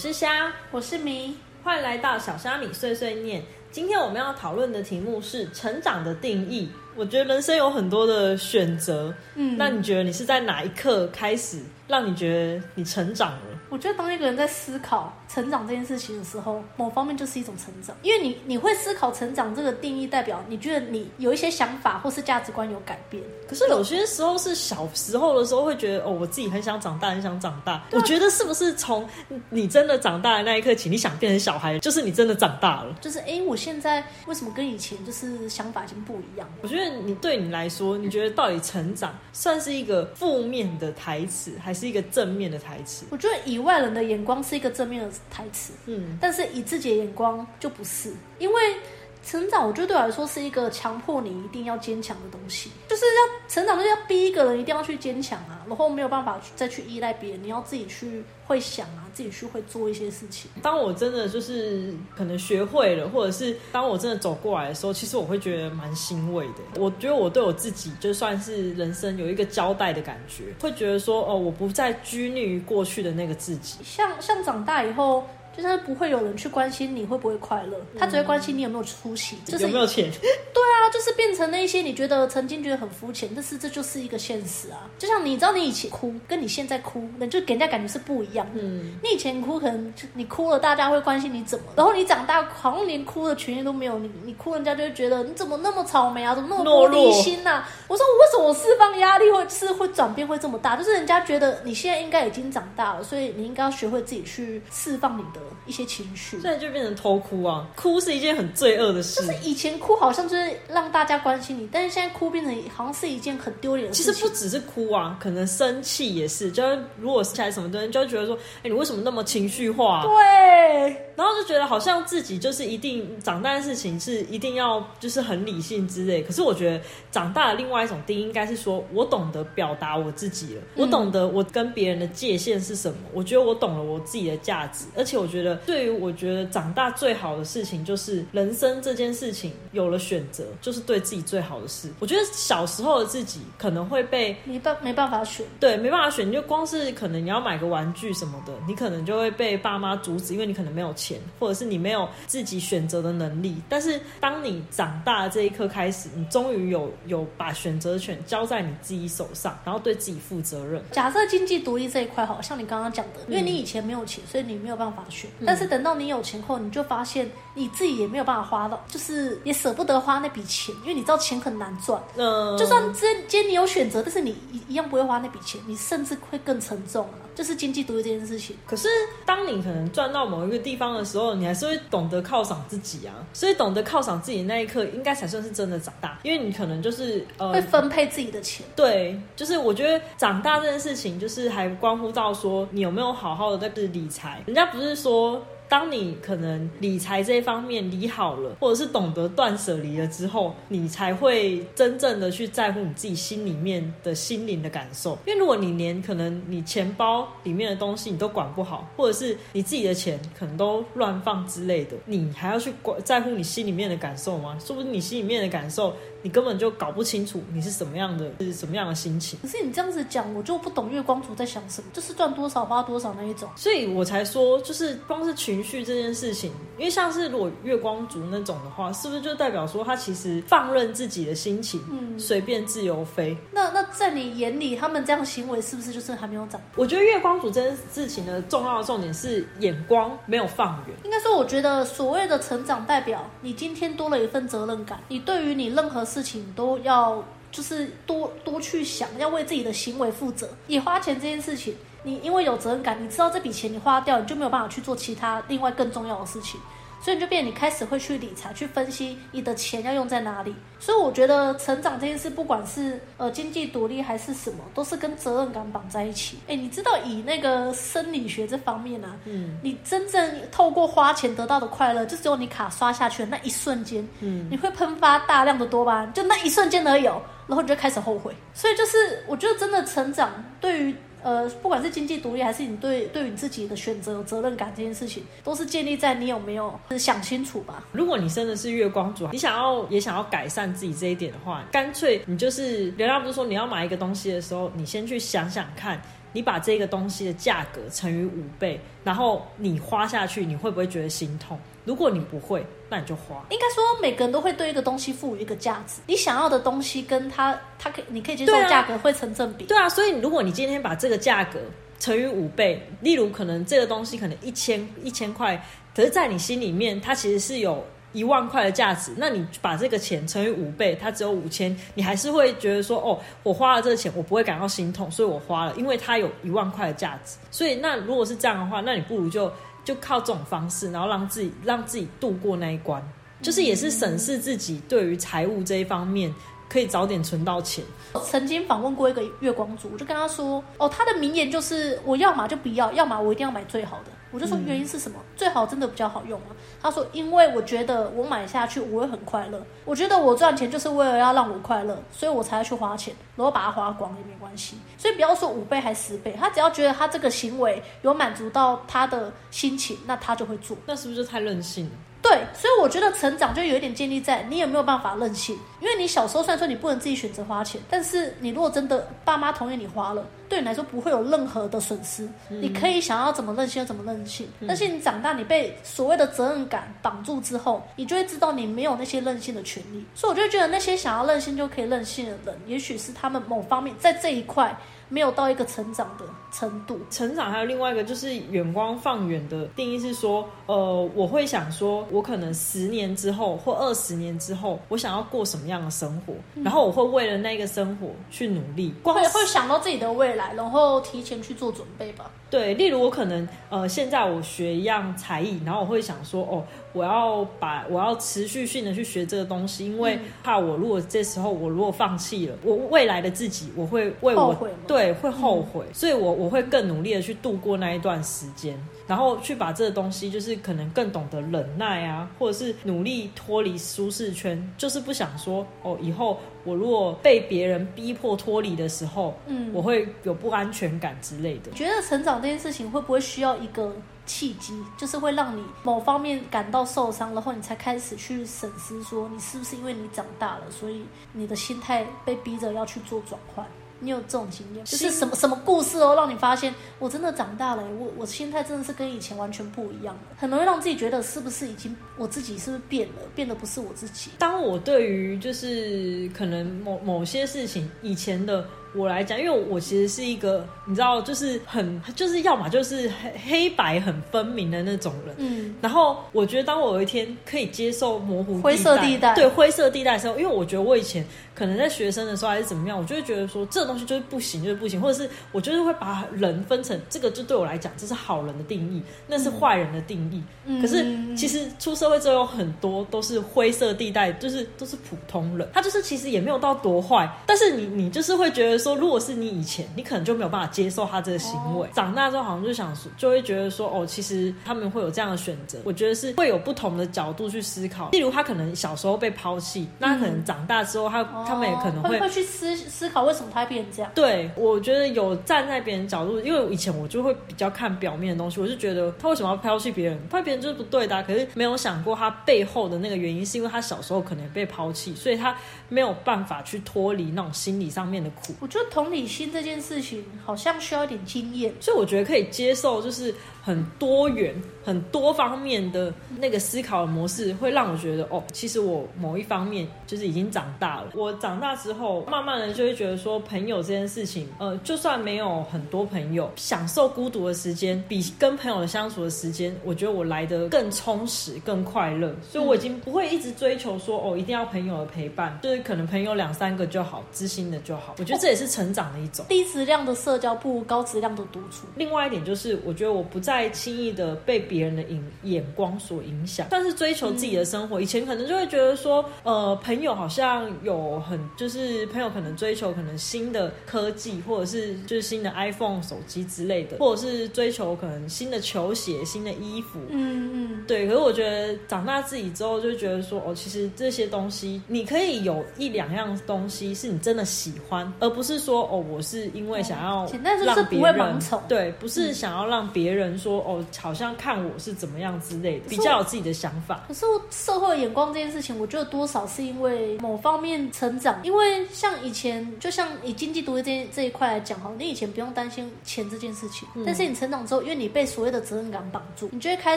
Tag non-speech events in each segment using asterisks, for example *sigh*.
是虾，我是米，欢迎来到小虾米碎碎念。今天我们要讨论的题目是成长的定义。我觉得人生有很多的选择，嗯，那你觉得你是在哪一刻开始让你觉得你成长了？我觉得当一个人在思考成长这件事情的时候，某方面就是一种成长，因为你你会思考成长这个定义，代表你觉得你有一些想法或是价值观有改变。可是有些时候是小时候的时候会觉得哦，我自己很想长大，很想长大。我觉得是不是从你真的长大的那一刻起，你想变成小孩，就是你真的长大了？就是哎，我现在为什么跟以前就是想法已经不一样？我觉得你对你来说，你觉得到底成长算是一个负面的台词，还是一个正面的台词？我觉得以外人的眼光是一个正面的台词，嗯，但是以自己的眼光就不是，因为。成长，我觉得对我来说是一个强迫你一定要坚强的东西，就是要成长，就是要逼一个人一定要去坚强啊，然后没有办法再去依赖别人，你要自己去会想啊，自己去会做一些事情。当我真的就是可能学会了，或者是当我真的走过来的时候，其实我会觉得蛮欣慰的。我觉得我对我自己就算是人生有一个交代的感觉，会觉得说哦，我不再拘泥于过去的那个自己。像像长大以后。就是不会有人去关心你会不会快乐，他只会关心你有没有出息，就是有没有钱。*laughs* 对啊，就是变成那些你觉得曾经觉得很肤浅，但是这就是一个现实啊。就像你知道，你以前哭跟你现在哭，那就给人家感觉是不一样。嗯，你以前哭可能你哭了，大家会关心你怎么，然后你长大好像连哭的权利都没有，你你哭人家就会觉得你怎么那么草莓啊，怎么那么玻璃心呐？我说我为什么我释放压力会是会转变会这么大？就是人家觉得你现在应该已经长大了，所以你应该要学会自己去释放你的。一些情绪，现在就变成偷哭啊！哭是一件很罪恶的事。就是以前哭好像就是让大家关心你，但是现在哭变成好像是一件很丢脸的事情。其实不只是哭啊，可能生气也是。就是如果起来什么东西，就会觉得说：“哎，你为什么那么情绪化？”对。然后就觉得好像自己就是一定长大的事情是一定要就是很理性之类。可是我觉得长大的另外一种定义应该是说我懂得表达我自己了，我懂得我跟别人的界限是什么。我觉得我懂了我自己的价值，而且我觉得。对于我觉得长大最好的事情，就是人生这件事情有了选择，就是对自己最好的事。我觉得小时候的自己可能会被没办没办法选，对，没办法选。你就光是可能你要买个玩具什么的，你可能就会被爸妈阻止，因为你可能没有钱，或者是你没有自己选择的能力。但是当你长大的这一刻开始，你终于有有把选择权交在你自己手上，然后对自己负责任。假设经济独立这一块，好像你刚刚讲的，因为你以前没有钱，所以你没有办法选，但是等到你有钱后，你就发现你自己也没有办法花到，就是也舍不得花那笔钱，因为你知道钱很难赚。嗯，就算今今天你有选择，但是你一一样不会花那笔钱，你甚至会更沉重啊。就是经济独立这件事情。可是当你可能赚到某一个地方的时候，你还是会懂得犒赏自己啊。所以懂得犒赏自己那一刻，应该才算是真的长大，因为你可能就是呃会分配自己的钱。对，就是我觉得长大这件事情，就是还关乎到说你有没有好好的在理财。人家不是说。当你可能理财这一方面理好了，或者是懂得断舍离了之后，你才会真正的去在乎你自己心里面的心灵的感受。因为如果你连可能你钱包里面的东西你都管不好，或者是你自己的钱可能都乱放之类的，你还要去管在乎你心里面的感受吗？说不定你心里面的感受。你根本就搞不清楚你是什么样的，是什么样的心情。可是你这样子讲，我就不懂月光族在想什么，就是赚多少花多少那一种。所以我才说，就是光是群情绪这件事情，因为像是如果月光族那种的话，是不是就代表说他其实放任自己的心情，嗯，随便自由飞？那那在你眼里，他们这样行为是不是就是还没有长？我觉得月光族这件事情的重要的重点是眼光没有放远。应该说，我觉得所谓的成长，代表你今天多了一份责任感，你对于你任何。事情都要就是多多去想，要为自己的行为负责。你花钱这件事情，你因为有责任感，你知道这笔钱你花掉，你就没有办法去做其他另外更重要的事情。所以你就变，你开始会去理财，去分析你的钱要用在哪里。所以我觉得成长这件事，不管是呃经济独立还是什么，都是跟责任感绑在一起。哎，你知道以那个生理学这方面呢，嗯，你真正透过花钱得到的快乐，就只有你卡刷下去的那一瞬间，嗯，你会喷发大量的多巴胺，就那一瞬间而已，然后你就开始后悔。所以就是我觉得真的成长对于。呃，不管是经济独立，还是你对对于你自己的选择有责任感这件事情，都是建立在你有没有想清楚吧。如果你真的是月光族，你想要也想要改善自己这一点的话，干脆你就是，人家不是说你要买一个东西的时候，你先去想想看。你把这个东西的价格乘以五倍，然后你花下去，你会不会觉得心痛？如果你不会，那你就花。应该说，每个人都会对一个东西赋予一个价值。你想要的东西跟它，它可你可以接受价格会成正比。对啊，所以如果你今天把这个价格乘以五倍，例如可能这个东西可能一千一千块，可是在你心里面它其实是有一万块的价值，那你把这个钱乘以五倍，它只有五千，你还是会觉得说，哦，我花了这个钱，我不会感到心痛，所以我花了，因为它有一万块的价值。所以那如果是这样的话，那你不如就就靠这种方式，然后让自己让自己度过那一关，就是也是审视自己对于财务这一方面。可以早点存到钱，曾经访问过一个月光族，我就跟他说：“哦，他的名言就是我要么就不要，要么我一定要买最好的。”我就说原因是什么？最好真的比较好用吗？他说：“因为我觉得我买下去我会很快乐，我觉得我赚钱就是为了要让我快乐，所以我才要去花钱，然后把它花光也没关系。所以不要说五倍还十倍，他只要觉得他这个行为有满足到他的心情，那他就会做。那是不是就太任性了？对，所以我觉得成长就有一点建立在你有没有办法任性，因为你小时候虽然说你不能自己选择花钱，但是你如果真的爸妈同意你花了，对你来说不会有任何的损失，你可以想要怎么任性就怎么任性。但是你长大，你被所谓的责任感绑住之后，你就会知道你没有那些任性的权利。所以我就觉得那些想要任性就可以任性的人，也许是他们某方面在这一块没有到一个成长的程度。成长还有另外一个就是远光放远的定义是说，呃，我会想说，我可能十年之后或二十年之后，我想要过什么样的生活，然后我会为了那个生活去努力。光会会想到自己的未然后提前去做准备吧。对，例如我可能呃，现在我学一样才艺，然后我会想说，哦，我要把我要持续性的去学这个东西，因为怕我如果这时候我如果放弃了，我未来的自己我会为我后悔对会后悔，所以我我会更努力的去度过那一段时间，然后去把这个东西就是可能更懂得忍耐啊，或者是努力脱离舒适圈，就是不想说哦，以后我如果被别人逼迫脱离的时候，嗯。我会有不安全感之类的。觉得成长这件事情会不会需要一个契机，就是会让你某方面感到受伤，然后你才开始去审视，说你是不是因为你长大了，所以你的心态被逼着要去做转换。你有这种经验，就是什么什么故事哦，让你发现我真的长大了，我我心态真的是跟以前完全不一样了，很容易让自己觉得是不是已经我自己是不是变了，变得不是我自己。当我对于就是可能某某些事情以前的我来讲，因为我其实是一个你知道，就是很就是要么就是黑黑白很分明的那种人。嗯，然后我觉得，当我有一天可以接受模糊灰色地带对灰色地带的时候，因为我觉得我以前可能在学生的时候还是怎么样，我就会觉得说这东西就是不行，就是不行，或者是我就是会把人分成这个，就对我来讲这是好人的定义，那是坏人的定义。嗯可是其实出社会之后，有很多都是灰色地带，就是都是普通人，他就是其实也没有到多坏，但是你你就是会觉得说，如果是你以前，你可能就没有办法接受他这个行为。长大之后，好像就想说，就会觉得说，哦，其实他们会有这样的选择，我觉得是会有不同的角度去思考。例如，他可能小时候被抛弃，那他可能长大之后，他、他们也可能哦会会去思思考为什么他会变成这样。对，我觉得有站在别人角度，因为以前我就会比较看表面的东西，我就觉得他为什么要抛弃别人？抛弃别人就是不对的啊、可是没有想过他背后的那个原因，是因为他小时候可能被抛弃，所以他没有办法去脱离那种心理上面的苦。就同理心这件事情好像需要一点经验。所以我觉得可以接受，就是很多元、很多方面的那个思考的模式，会让我觉得哦，其实我某一方面就是已经长大了。我长大之后，慢慢的就会觉得说，朋友这件事情，呃，就算没有很多朋友，享受孤独的时间，比跟朋友相处的时间，我觉得我来的更充实、更快乐。所以我已经不会一直追求说哦，一定要朋友的陪伴，就是可能朋友两三个就好，知心的就好。我觉得这也是成长的一种。低质量的社交不如高质量的独处。另外一点就是，我觉得我不再轻易的被别人的影眼光所影响，但是追求自己的生活。以前可能就会觉得说，呃，朋友好像有很，就是朋友可能追求可能新的科技，或者是就是新的 iPhone 手机之类的，或者是追求可能新的球鞋、新的衣服。嗯嗯，对，可是我觉得长大自己之后，就觉得说，哦，其实这些东西，你可以有一两样东西是你真的喜欢，而不是说，哦，我是因为想要让别人盲从。对，不是想要让别人说哦，好像看我是怎么样之类的，比较有自己的想法。可是社会眼光这件事情，我觉得多少是因为某方面成长。因为像以前，就像以经济独立这这一块来讲哈，你以前不用担心钱这件事情，但是你成长之后，因为你被所谓的责任感绑住，你就会开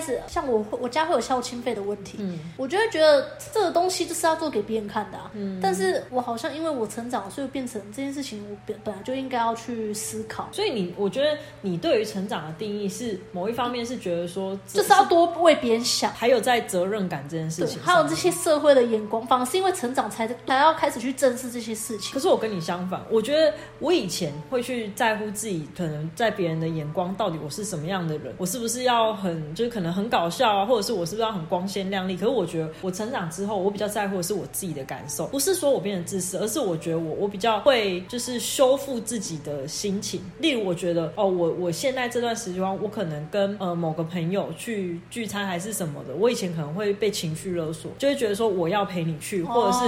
始像我，我家会有孝亲费的问题，嗯，我就会觉得这个东西就是要做给别人看的，嗯，但是我好像因为我成长，所以变成这件事情，我本本来就应该要去思考。所以你，我觉得你对于成长的定义是某一方面是觉得说，就是要多为别人想，还有在责任感这件事情，还有这些社会的眼光，反而是因为成长才才要开始去正视这些事情。可是我跟你相反，我觉得我以前会去在乎自己，可能在别人的眼光，到底我是什么样的人，我是不是要很，就是可能很搞笑啊，或者是我是不是要很光鲜亮丽？可是我觉得我成长之后，我比较在乎的是我自己的感受，不是说我变得自私，而是我觉得我我比较会就是是修复自己的心情。例如，我觉得哦，我我现在这段时间，我可能跟呃某个朋友去聚餐还是什么的，我以前可能会被情绪勒索，就会觉得说我要陪你去，或者是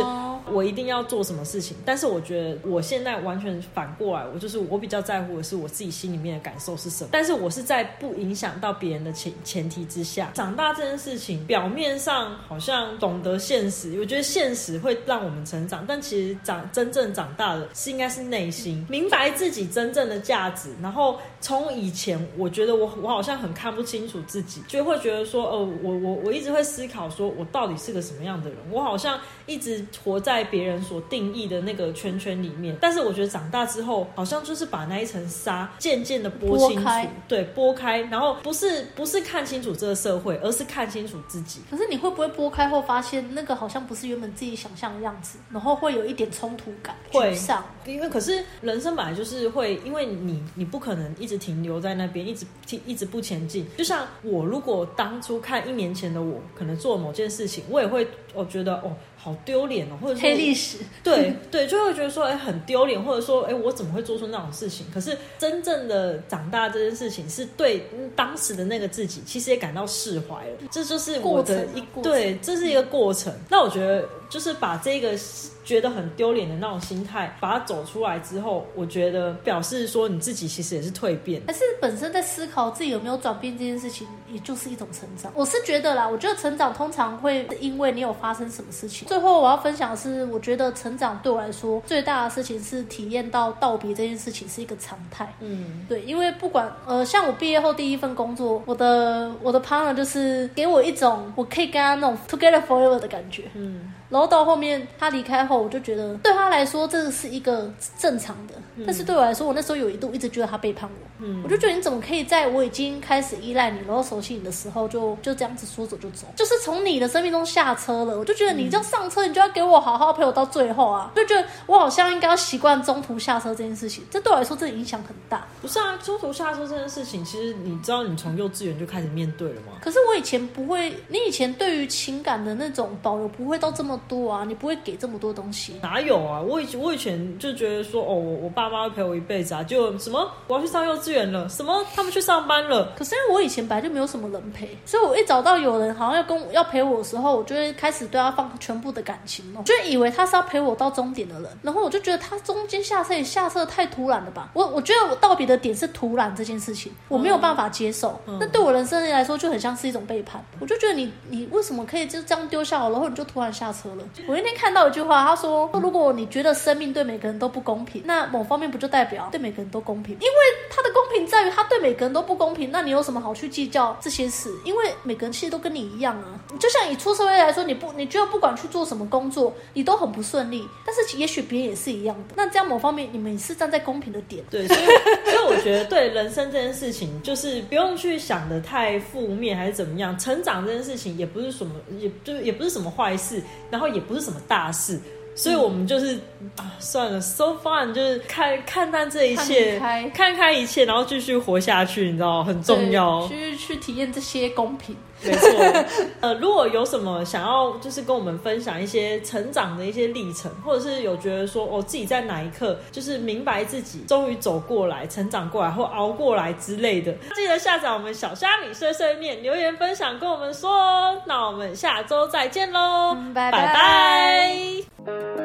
我一定要做什么事情。但是我觉得我现在完全反过来，我就是我比较在乎的是我自己心里面的感受是什么。但是我是在不影响到别人的前前提之下，长大这件事情表面上好像懂得现实，我觉得现实会让我们成长，但其实长真正长大的是应该是内心明白自己真正的价值。然后从以前，我觉得我我好像很看不清楚自己，就会觉得说，哦，我我我一直会思考，说我到底是个什么样的人？我好像一直活在别人所定义的那个圈圈里面。但是我觉得长大之后，好像就是把那一层纱渐渐的剥清楚，对，剥开，然后不是不是看清楚这个社会，而是看清楚自己。可是你会不会剥开后发现，那个好像不是原本自己想象的样子，然后会有一点冲突感？会，因为可是人生本来就是会，因为你你不可能一直停留在那边，一直一直不前进。就像我如果当初看一年前的我，可能做某件事情，我也会我觉得哦。好丢脸哦，或者黑历史，对对，就会觉得说，哎，很丢脸，或者说，哎，我怎么会做出那种事情？可是真正的长大这件事情，是对当时的那个自己，其实也感到释怀了。这就是我的一对，这是一个过程。那我觉得，就是把这个。觉得很丢脸的那种心态，把它走出来之后，我觉得表示说你自己其实也是蜕变，还是本身在思考自己有没有转变这件事情，也就是一种成长。我是觉得啦，我觉得成长通常会因为你有发生什么事情。最后我要分享的是，我觉得成长对我来说最大的事情是体验到道别这件事情是一个常态。嗯，对，因为不管呃，像我毕业后第一份工作，我的我的 partner 就是给我一种我可以跟他那种 together forever 的感觉。嗯。然后到后面他离开后，我就觉得对他来说这是一个正常的，但是对我来说，我那时候有一度一直觉得他背叛我。嗯，我就觉得你怎么可以在我已经开始依赖你，然后熟悉你的时候，就就这样子说走就走，就是从你的生命中下车了。我就觉得你这样上车，你就要给我好好陪我到最后啊！就觉得我好像应该要习惯中途下车这件事情，这对我来说这影响很大。不是啊，中途下车这件事情，其实你知道，你从幼稚园就开始面对了吗？可是我以前不会，你以前对于情感的那种保留不会到这么多啊，你不会。给这么多东西，哪有啊？我以我以前就觉得说，哦，我我爸妈陪我一辈子啊，就什么我要去上幼稚园了，什么他们去上班了。可是因为我以前本来就没有什么人陪，所以我一找到有人好像要跟我要陪我的时候，我就会开始对他放全部的感情了，就以为他是要陪我到终点的人。然后我就觉得他中间下车也下车太突然了吧？我我觉得我道别的点是突然这件事情，我没有办法接受。那对我人生来说就很像是一种背叛。我就觉得你你为什么可以就这样丢下我，然后你就突然下车我那天看。到一句话，他说：“如果你觉得生命对每个人都不公平，那某方面不就代表对每个人都公平？因为他的公平在于他对每个人都不公平，那你有什么好去计较这些事？因为每个人其实都跟你一样啊。就像你出社会来说，你不你觉得不管去做什么工作，你都很不顺利，但是也许别人也是一样的。那这样某方面你们是站在公平的点。对，所以 *laughs* 所以我觉得对人生这件事情，就是不用去想的太负面还是怎么样。成长这件事情也不是什么，也就也不是什么坏事，然后也不是什么大。”事，所以我们就是啊，算了，so fun，就是看看淡这一切，看开一切，然后继续活下去，你知道很重要，去去体验这些公平。没错，*laughs* 呃，如果有什么想要，就是跟我们分享一些成长的一些历程，或者是有觉得说，哦自己在哪一刻就是明白自己，终于走过来、成长过来或熬过来之类的，记得下载我们小虾米碎碎念，留言分享跟我们说哦。那我们下周再见喽，拜拜。